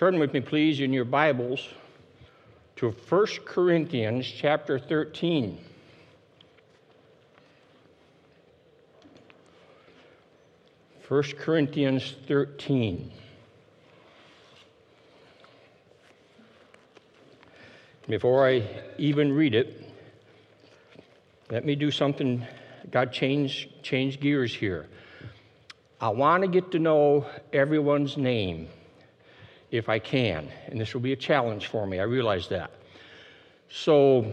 Turn with me, please, in your Bibles to 1 Corinthians chapter 13. First Corinthians 13. Before I even read it, let me do something. God change change gears here. I want to get to know everyone's name if I can. And this will be a challenge for me. I realize that. So,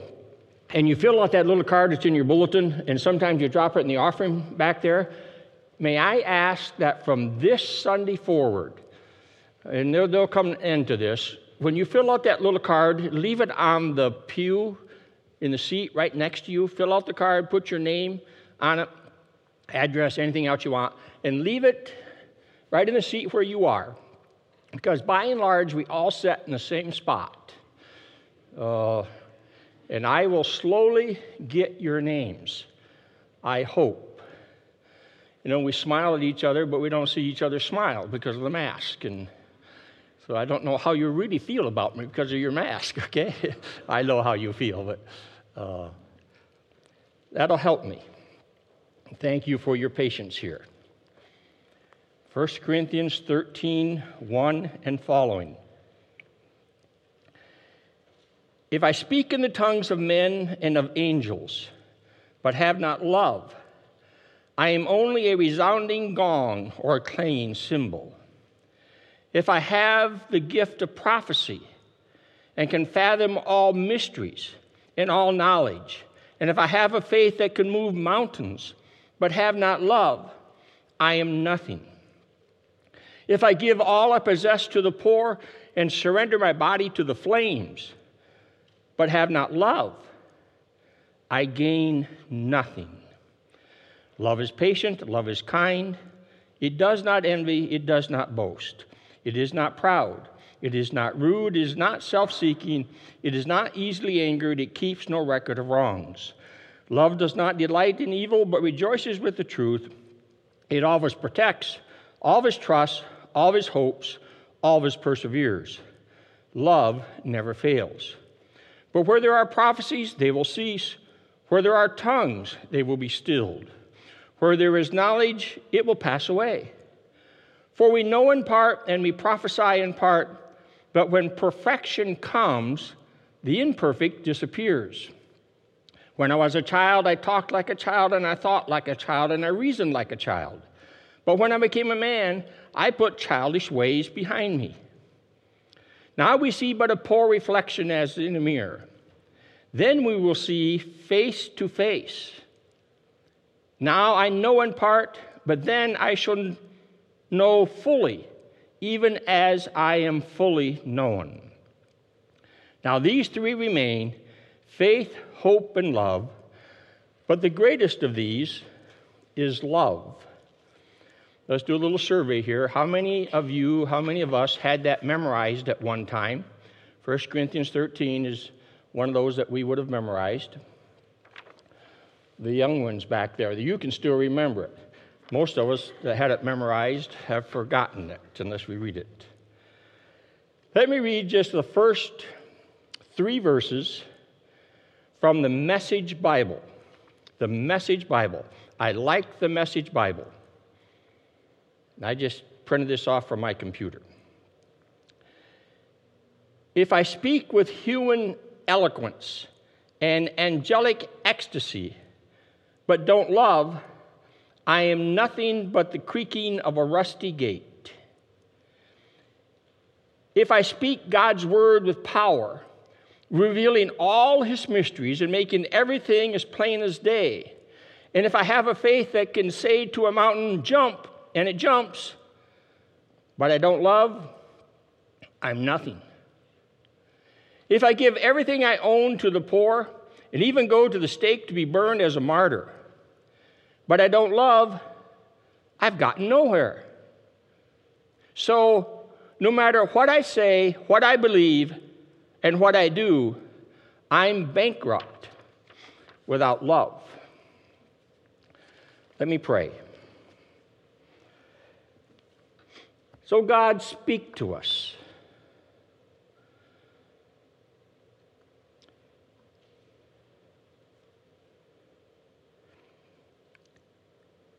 and you fill out that little card that's in your bulletin, and sometimes you drop it in the offering back there. May I ask that from this Sunday forward, and there'll, there'll come an end to this, when you fill out that little card, leave it on the pew in the seat right next to you. Fill out the card, put your name on it, address, anything else you want, and leave it right in the seat where you are. Because by and large, we all sit in the same spot. Uh, and I will slowly get your names. I hope. You know, we smile at each other, but we don't see each other smile because of the mask. And so I don't know how you really feel about me because of your mask, okay? I know how you feel, but uh, that'll help me. Thank you for your patience here. 1 Corinthians 13, 1 and following. If I speak in the tongues of men and of angels, but have not love, I am only a resounding gong or a clanging cymbal. If I have the gift of prophecy and can fathom all mysteries and all knowledge, and if I have a faith that can move mountains, but have not love, I am nothing. If I give all I possess to the poor and surrender my body to the flames, but have not love, I gain nothing. Love is patient, love is kind. It does not envy, it does not boast. It is not proud, it is not rude, it is not self seeking, it is not easily angered, it keeps no record of wrongs. Love does not delight in evil, but rejoices with the truth. It always protects, always trusts, always hopes, always perseveres. Love never fails. But where there are prophecies, they will cease. Where there are tongues, they will be stilled. Where there is knowledge, it will pass away. For we know in part and we prophesy in part, but when perfection comes, the imperfect disappears. When I was a child, I talked like a child, and I thought like a child, and I reasoned like a child. But when I became a man, I put childish ways behind me. Now we see but a poor reflection as in a mirror. Then we will see face to face. Now I know in part, but then I shall know fully, even as I am fully known. Now, these three remain faith, hope, and love, but the greatest of these is love. Let's do a little survey here. How many of you, how many of us had that memorized at one time? 1 Corinthians 13 is one of those that we would have memorized. The young ones back there, you can still remember it. Most of us that had it memorized have forgotten it unless we read it. Let me read just the first three verses from the Message Bible. The Message Bible. I like the Message Bible. I just printed this off from my computer. If I speak with human eloquence and angelic ecstasy, but don't love, I am nothing but the creaking of a rusty gate. If I speak God's word with power, revealing all his mysteries and making everything as plain as day, and if I have a faith that can say to a mountain, jump, and it jumps, but I don't love, I'm nothing. If I give everything I own to the poor and even go to the stake to be burned as a martyr, but I don't love, I've gotten nowhere. So, no matter what I say, what I believe, and what I do, I'm bankrupt without love. Let me pray. So, God, speak to us.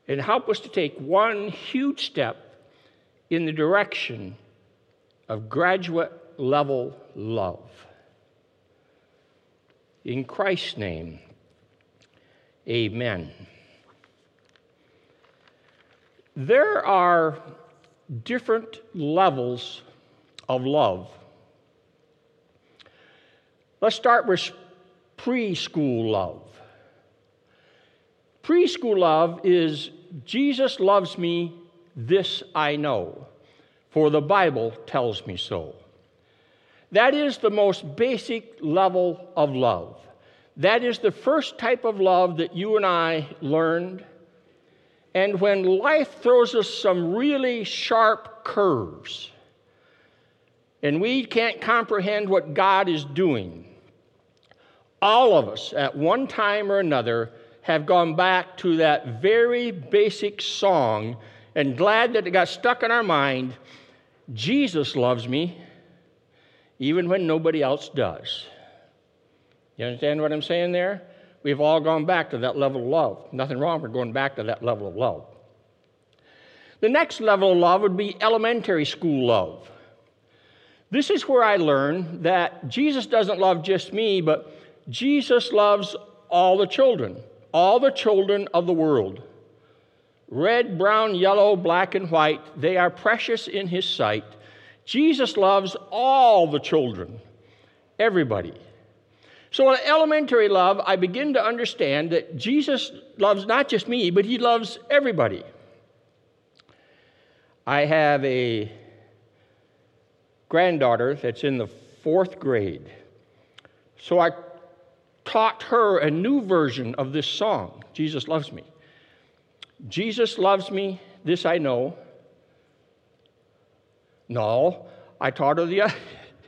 And help us to take one huge step in the direction of graduate level love. In Christ's name, amen. There are different levels of love. Let's start with preschool love. Preschool love is Jesus loves me, this I know, for the Bible tells me so. That is the most basic level of love. That is the first type of love that you and I learned. And when life throws us some really sharp curves, and we can't comprehend what God is doing, all of us at one time or another have gone back to that very basic song and glad that it got stuck in our mind Jesus loves me even when nobody else does. You understand what I'm saying there? We've all gone back to that level of love. Nothing wrong with going back to that level of love. The next level of love would be elementary school love. This is where I learned that Jesus doesn't love just me, but Jesus loves all the children, all the children of the world. Red, brown, yellow, black, and white, they are precious in his sight. Jesus loves all the children, everybody. So, in elementary love, I begin to understand that Jesus loves not just me, but he loves everybody. I have a granddaughter that's in the fourth grade. So, I taught her a new version of this song Jesus loves me. Jesus loves me, this I know. No, I taught her the.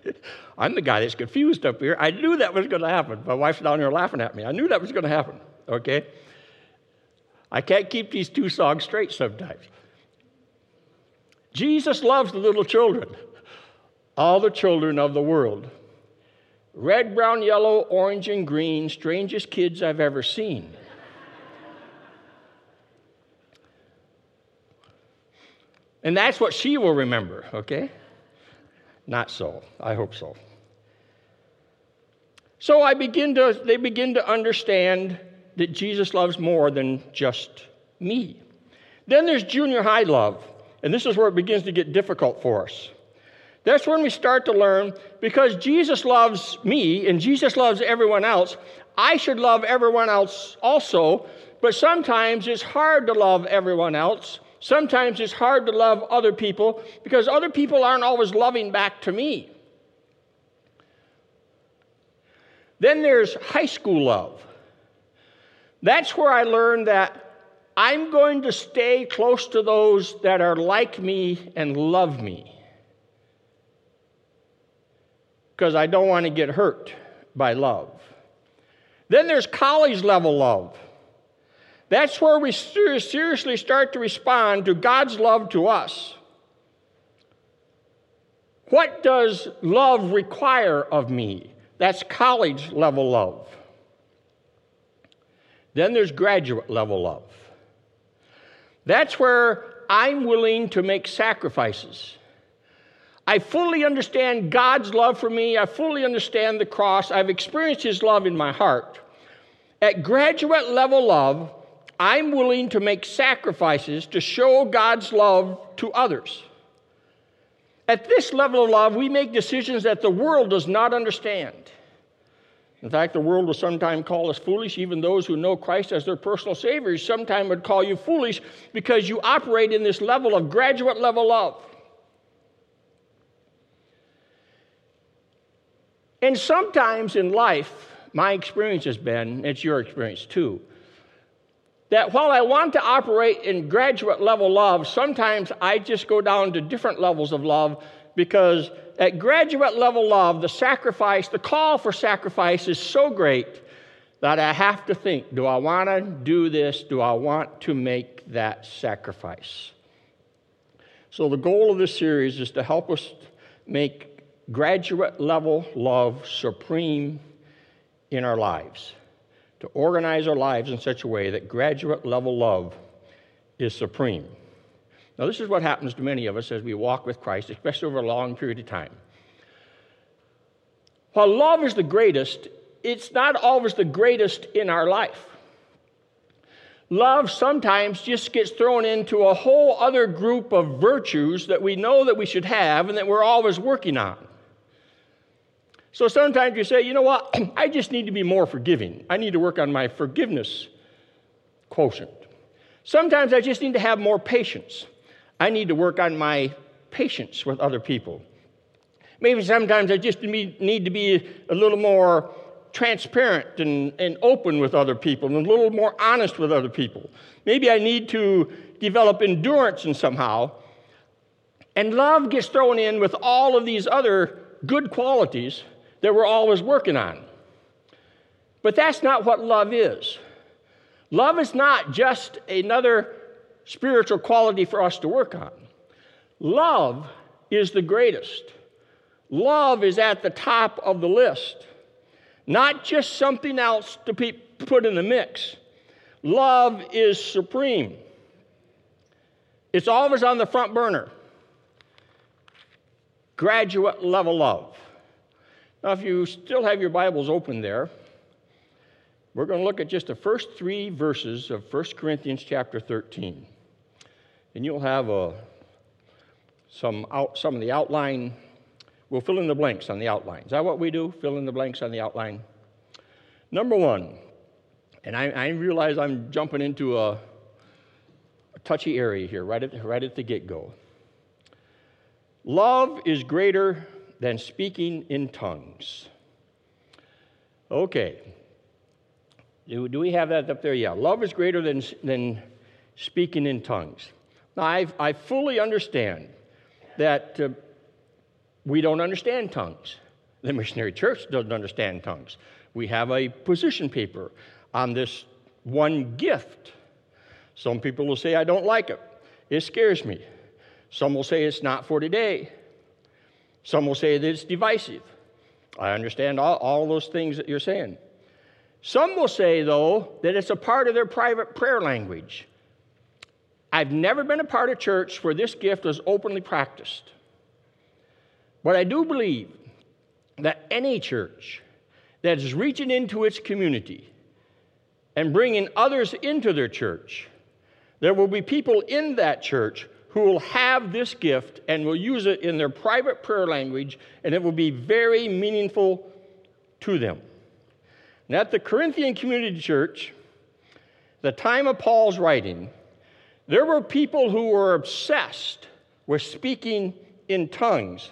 I'm the guy that's confused up here. I knew that was going to happen. My wife's down here laughing at me. I knew that was going to happen, okay? I can't keep these two songs straight sometimes. Jesus loves the little children, all the children of the world. Red, brown, yellow, orange, and green, strangest kids I've ever seen. And that's what she will remember, okay? Not so. I hope so. So I begin to, they begin to understand that Jesus loves more than just me. Then there's junior high love, and this is where it begins to get difficult for us. That's when we start to learn because Jesus loves me and Jesus loves everyone else, I should love everyone else also, but sometimes it's hard to love everyone else Sometimes it's hard to love other people because other people aren't always loving back to me. Then there's high school love. That's where I learned that I'm going to stay close to those that are like me and love me because I don't want to get hurt by love. Then there's college level love. That's where we seriously start to respond to God's love to us. What does love require of me? That's college level love. Then there's graduate level love. That's where I'm willing to make sacrifices. I fully understand God's love for me. I fully understand the cross. I've experienced His love in my heart. At graduate level love, I'm willing to make sacrifices to show God's love to others. At this level of love, we make decisions that the world does not understand. In fact, the world will sometimes call us foolish. Even those who know Christ as their personal Savior sometimes would call you foolish because you operate in this level of graduate level love. And sometimes in life, my experience has been, it's your experience too, that while I want to operate in graduate level love, sometimes I just go down to different levels of love because at graduate level love, the sacrifice, the call for sacrifice is so great that I have to think do I want to do this? Do I want to make that sacrifice? So, the goal of this series is to help us make graduate level love supreme in our lives to organize our lives in such a way that graduate level love is supreme. Now, this is what happens to many of us as we walk with Christ, especially over a long period of time. While love is the greatest, it's not always the greatest in our life. Love sometimes just gets thrown into a whole other group of virtues that we know that we should have and that we're always working on. So sometimes you say, you know what, I just need to be more forgiving. I need to work on my forgiveness quotient. Sometimes I just need to have more patience. I need to work on my patience with other people. Maybe sometimes I just need to be a little more transparent and, and open with other people and a little more honest with other people. Maybe I need to develop endurance and somehow. And love gets thrown in with all of these other good qualities that we're always working on. But that's not what love is. Love is not just another spiritual quality for us to work on. Love is the greatest. Love is at the top of the list, not just something else to be put in the mix. Love is supreme. It's always on the front burner. Graduate level love. Now, if you still have your Bibles open there, we're going to look at just the first three verses of 1 Corinthians chapter 13. And you'll have a, uh, some, out, some of the outline. We'll fill in the blanks on the outline. Is that what we do? Fill in the blanks on the outline? Number one, and I, I realize I'm jumping into a, a touchy area here right at, right at the get go. Love is greater than speaking in tongues. Okay. Do, do we have that up there? Yeah. Love is greater than, than speaking in tongues. Now, I, I fully understand that uh, we don't understand tongues. The missionary church doesn't understand tongues. We have a position paper on this one gift. Some people will say, I don't like it. It scares me. Some will say it's not for today. Some will say that it's divisive. I understand all, all those things that you're saying. Some will say, though, that it's a part of their private prayer language. I've never been a part of church where this gift was openly practiced. But I do believe that any church that is reaching into its community and bringing others into their church, there will be people in that church who will have this gift and will use it in their private prayer language, and it will be very meaningful to them. And at the Corinthian Community Church, the time of Paul's writing, there were people who were obsessed with speaking in tongues.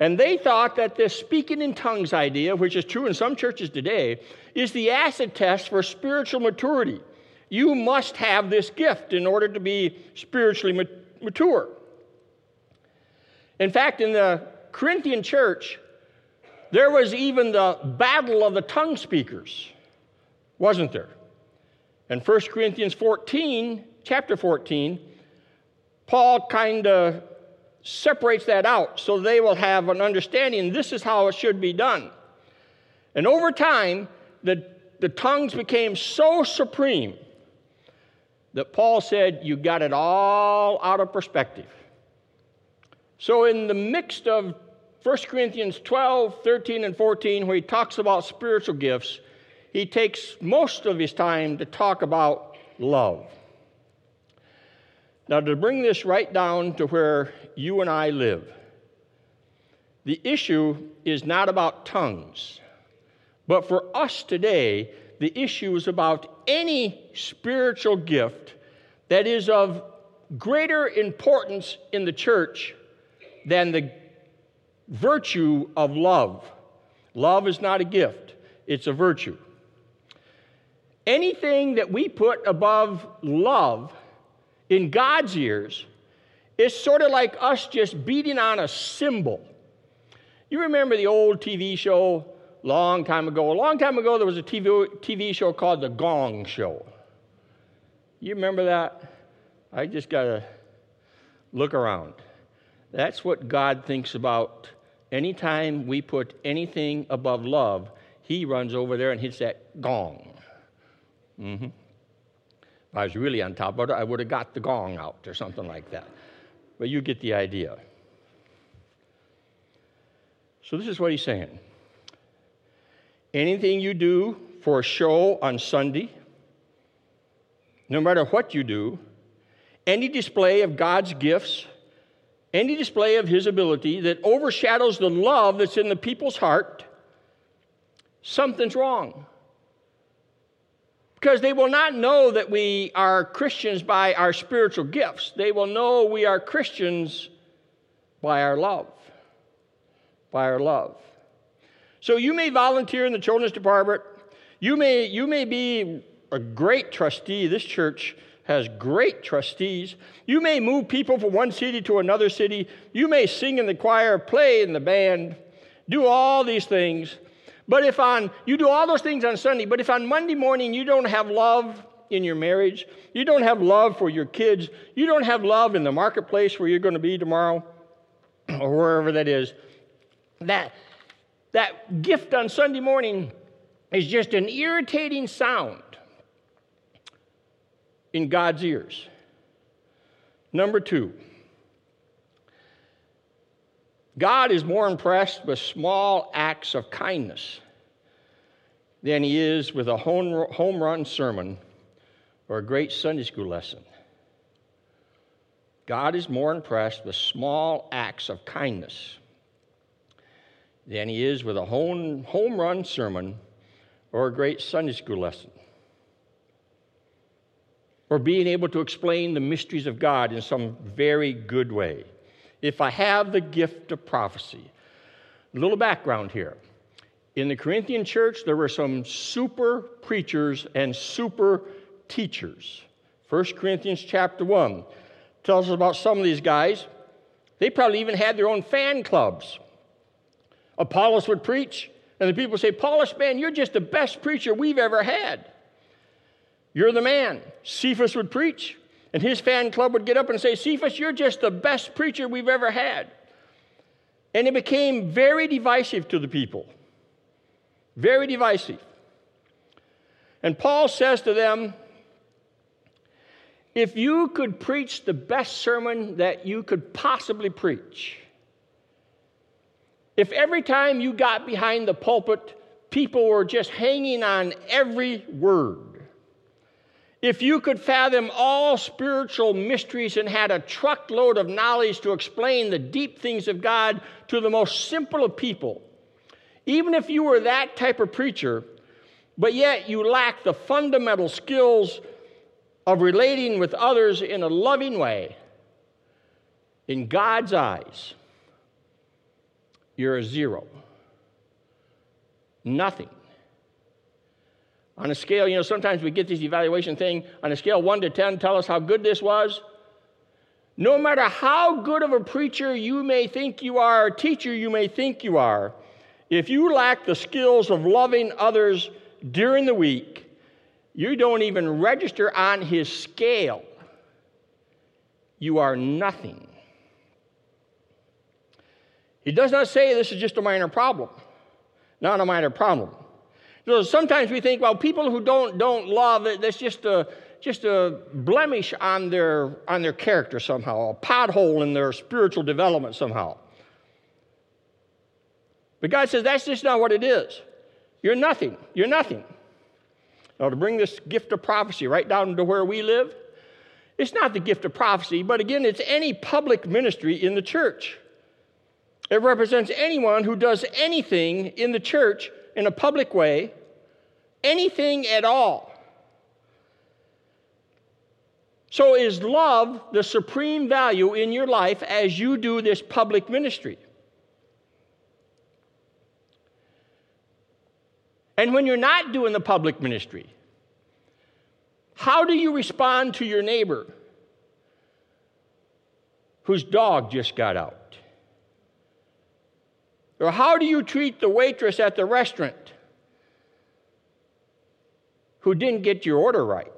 And they thought that this speaking in tongues idea, which is true in some churches today, is the acid test for spiritual maturity. You must have this gift in order to be spiritually mature mature. In fact, in the Corinthian church, there was even the battle of the tongue speakers, wasn't there? In 1 Corinthians 14, chapter 14, Paul kind of separates that out so they will have an understanding this is how it should be done. And over time, the, the tongues became so supreme that Paul said, You got it all out of perspective. So, in the midst of 1 Corinthians 12, 13, and 14, where he talks about spiritual gifts, he takes most of his time to talk about love. Now, to bring this right down to where you and I live, the issue is not about tongues, but for us today, the issue is about any spiritual gift that is of greater importance in the church than the virtue of love. Love is not a gift, it's a virtue. Anything that we put above love in God's ears is sort of like us just beating on a cymbal. You remember the old TV show long time ago. A long time ago, there was a TV, TV show called The Gong Show. You remember that? I just got to look around. That's what God thinks about. Anytime we put anything above love, He runs over there and hits that gong. Mm-hmm. If I was really on top of it, I would have got the gong out or something like that. But you get the idea. So, this is what he's saying. Anything you do for a show on Sunday, no matter what you do, any display of God's gifts, any display of His ability that overshadows the love that's in the people's heart, something's wrong. Because they will not know that we are Christians by our spiritual gifts. They will know we are Christians by our love. By our love. So you may volunteer in the children's department. You may, you may be a great trustee. This church has great trustees. You may move people from one city to another city. You may sing in the choir, play in the band, do all these things. But if on, you do all those things on Sunday, but if on Monday morning you don't have love in your marriage, you don't have love for your kids, you don't have love in the marketplace where you're going to be tomorrow, or wherever that is, that, that gift on Sunday morning is just an irritating sound in God's ears. Number two, God is more impressed with small acts of kindness than he is with a home run sermon or a great Sunday school lesson. God is more impressed with small acts of kindness than he is with a home, home run sermon or a great Sunday school lesson. Or being able to explain the mysteries of God in some very good way if I have the gift of prophecy. A little background here. In the Corinthian church, there were some super preachers and super teachers. 1 Corinthians chapter 1 tells us about some of these guys. They probably even had their own fan clubs. Apollos would preach, and the people say, Apollos, man, you're just the best preacher we've ever had. You're the man. Cephas would preach. And his fan club would get up and say, Cephas, you're just the best preacher we've ever had. And it became very divisive to the people. Very divisive. And Paul says to them, if you could preach the best sermon that you could possibly preach, if every time you got behind the pulpit, people were just hanging on every word, if you could fathom all spiritual mysteries and had a truckload of knowledge to explain the deep things of God to the most simple of people, even if you were that type of preacher, but yet you lack the fundamental skills of relating with others in a loving way, in God's eyes, you're a zero. Nothing. On a scale, you know, sometimes we get this evaluation thing on a scale 1 to 10, tell us how good this was. No matter how good of a preacher you may think you are, a teacher you may think you are, if you lack the skills of loving others during the week, you don't even register on his scale. You are nothing. He does not say this is just a minor problem, not a minor problem. So sometimes we think, well, people who don't, don't love, it, that's just a, just a blemish on their, on their character somehow, a pothole in their spiritual development somehow. But God says that's just not what it is. You're nothing. You're nothing. Now, to bring this gift of prophecy right down to where we live, it's not the gift of prophecy, but again, it's any public ministry in the church. It represents anyone who does anything in the church in a public way, anything at all. So, is love the supreme value in your life as you do this public ministry? And when you're not doing the public ministry, how do you respond to your neighbor whose dog just got out? Or how do you treat the waitress at the restaurant who didn't get your order right?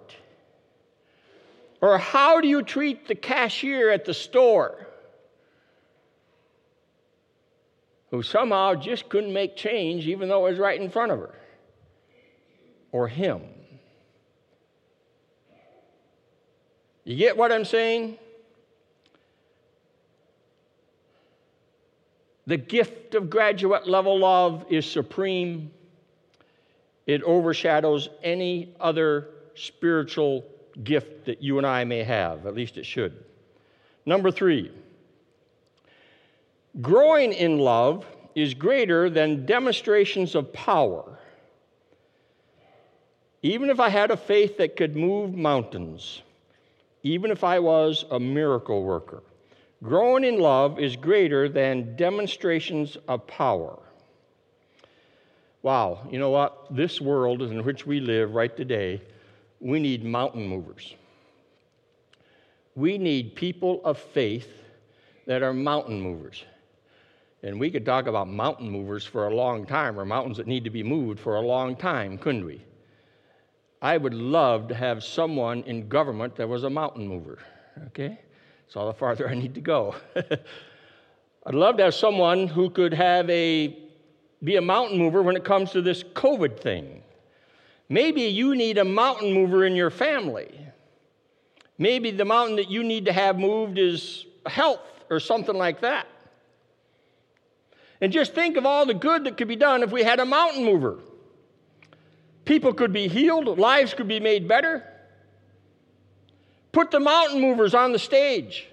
Or how do you treat the cashier at the store who somehow just couldn't make change even though it was right in front of her? Or him? You get what I'm saying? The gift of graduate level love is supreme. It overshadows any other spiritual gift that you and I may have. At least it should. Number three, growing in love is greater than demonstrations of power. Even if I had a faith that could move mountains, even if I was a miracle worker, growing in love is greater than demonstrations of power. Wow, you know what? This world in which we live right today, we need mountain movers. We need people of faith that are mountain movers. And we could talk about mountain movers for a long time, or mountains that need to be moved for a long time, couldn't we? I would love to have someone in government that was a mountain mover, okay? It's all the farther I need to go. I'd love to have someone who could have a be a mountain mover when it comes to this COVID thing. Maybe you need a mountain mover in your family. Maybe the mountain that you need to have moved is health or something like that. And just think of all the good that could be done if we had a mountain mover. People could be healed, lives could be made better. Put the mountain movers on the stage.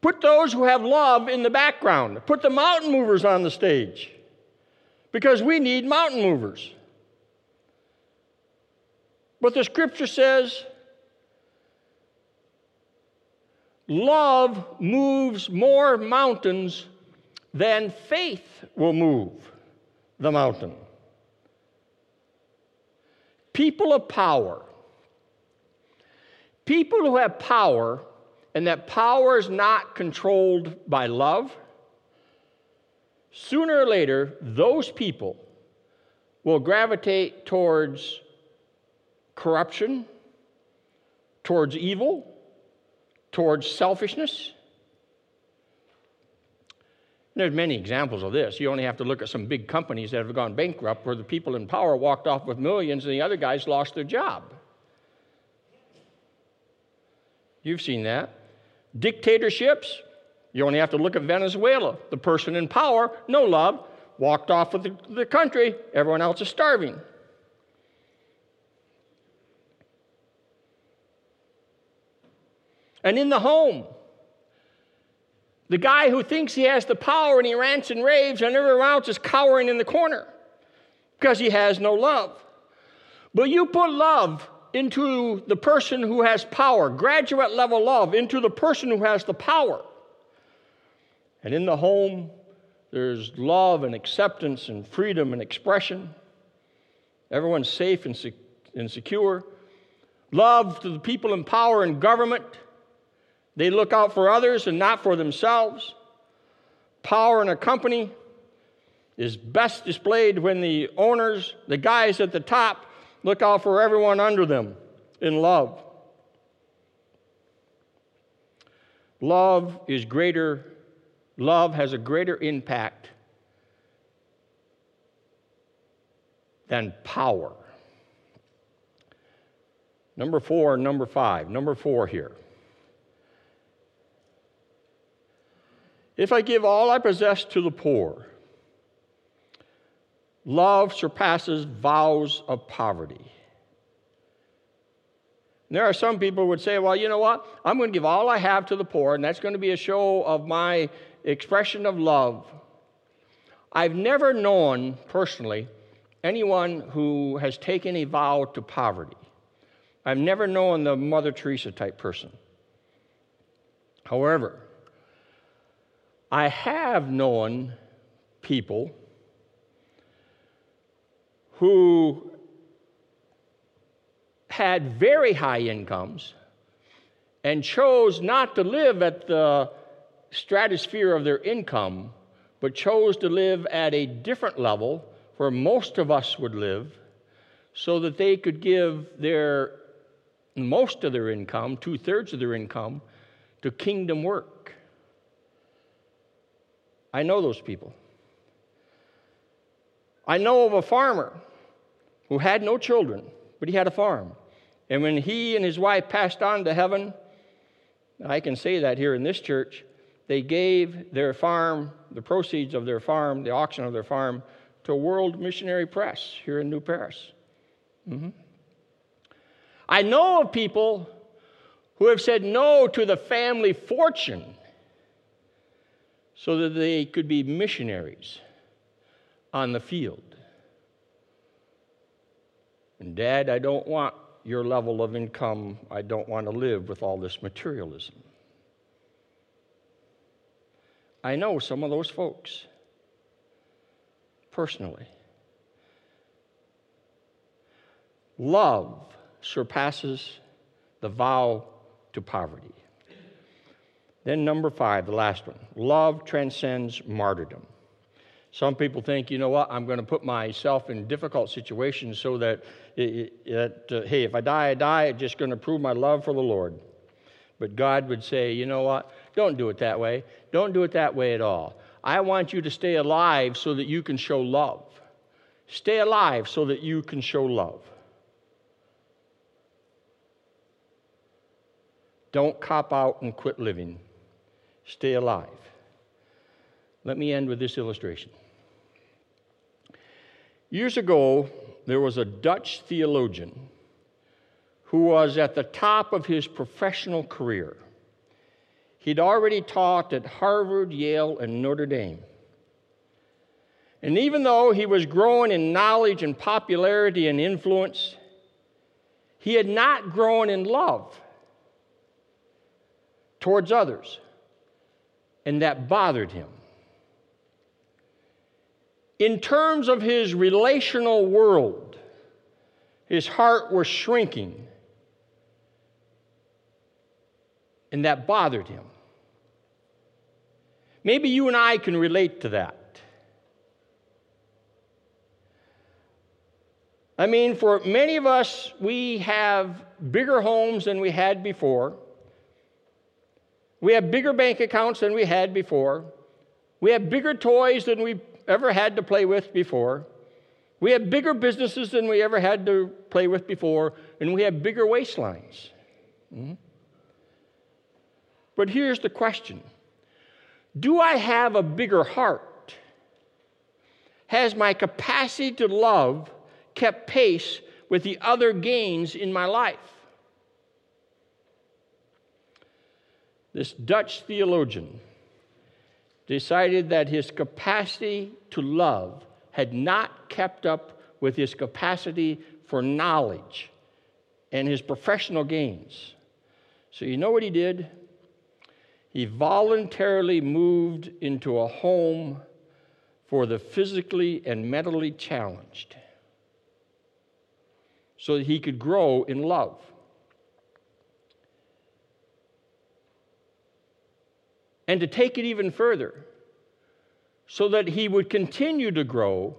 Put those who have love in the background. Put the mountain movers on the stage. Because we need mountain movers. But the scripture says love moves more mountains than faith will move the mountain. People of power, people who have power, and that power is not controlled by love, sooner or later, those people will gravitate towards corruption, towards evil, towards selfishness. There's many examples of this. You only have to look at some big companies that have gone bankrupt where the people in power walked off with millions and the other guys lost their job. You've seen that. Dictatorships, you only have to look at Venezuela. The person in power, no love, walked off with the, the country. Everyone else is starving. And in the home, the guy who thinks he has the power and he rants and raves and everyone else is cowering in the corner because he has no love. But you put love into the person who has power, graduate level love into the person who has the power. And in the home, there's love and acceptance and freedom and expression. Everyone's safe and, sec- and secure. Love to the people in power and government. They look out for others and not for themselves. Power in a company is best displayed when the owners, the guys at the top, look out for everyone under them in love. Love is greater, love has a greater impact than power. Number four, number five. Number four here. If I give all I possess to the poor, love surpasses vows of poverty. And there are some people who would say, well, you know what? I'm going to give all I have to the poor, and that's going to be a show of my expression of love. I've never known personally anyone who has taken a vow to poverty. I've never known the Mother Teresa type person. However, I have known people who had very high incomes and chose not to live at the stratosphere of their income, but chose to live at a different level where most of us would live so that they could give their most of their income, two thirds of their income, to kingdom work. I know those people. I know of a farmer who had no children, but he had a farm. And when he and his wife passed on to heaven, I can say that here in this church, they gave their farm, the proceeds of their farm, the auction of their farm, to World Missionary Press here in New Paris. Mm-hmm. I know of people who have said no to the family fortune so that they could be missionaries on the field. And, Dad, I don't want your level of income. I don't want to live with all this materialism. I know some of those folks personally. Love surpasses the vow to poverty. Then, number five, the last one love transcends martyrdom. Some people think, you know what, I'm going to put myself in difficult situations so that, it, it, uh, hey, if I die, I die. It's just going to prove my love for the Lord. But God would say, you know what, don't do it that way. Don't do it that way at all. I want you to stay alive so that you can show love. Stay alive so that you can show love. Don't cop out and quit living. Stay alive. Let me end with this illustration. Years ago, there was a Dutch theologian who was at the top of his professional career. He'd already taught at Harvard, Yale, and Notre Dame. And even though he was growing in knowledge and popularity and influence, he had not grown in love towards others. And that bothered him in terms of his relational world, his heart was shrinking. And that bothered him. Maybe you and I can relate to that. I mean, for many of us, we have bigger homes than we had before. We have bigger bank accounts than we had before. We have bigger toys than we ever had to play with before. We have bigger businesses than we ever had to play with before, and we have bigger waistlines. Mm-hmm. But here's the question Do I have a bigger heart? Has my capacity to love kept pace with the other gains in my life? This Dutch theologian decided that his capacity to love had not kept up with his capacity for knowledge and his professional gains. So, you know what he did? He voluntarily moved into a home for the physically and mentally challenged so that he could grow in love. And to take it even further so that he would continue to grow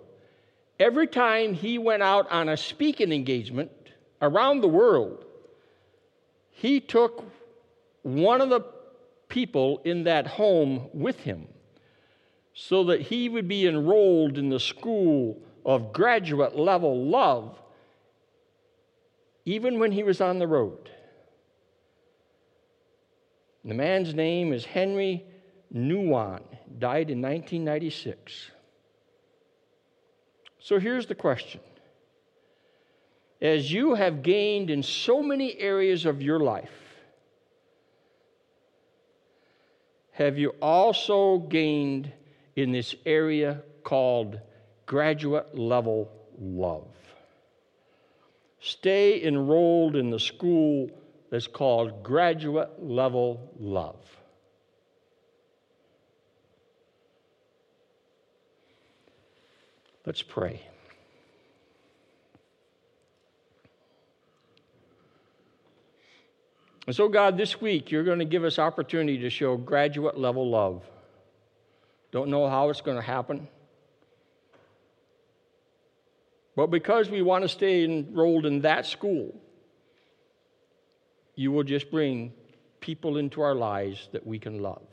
every time he went out on a speaking engagement around the world. He took one of the people in that home with him so that he would be enrolled in the school of graduate level love even when he was on the road. The man's name is Henri Nouwen, died in 1996. So here's the question As you have gained in so many areas of your life, have you also gained in this area called graduate level love? Stay enrolled in the school that's called graduate level love. Let's pray. And so, God, this week you're going to give us opportunity to show graduate level love. Don't know how it's going to happen. But because we want to stay enrolled in that school, you will just bring people into our lives that we can love.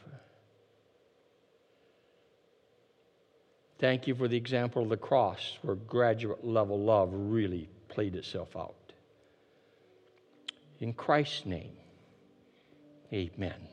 Thank you for the example of the cross where graduate level love really played itself out. In Christ's name, amen.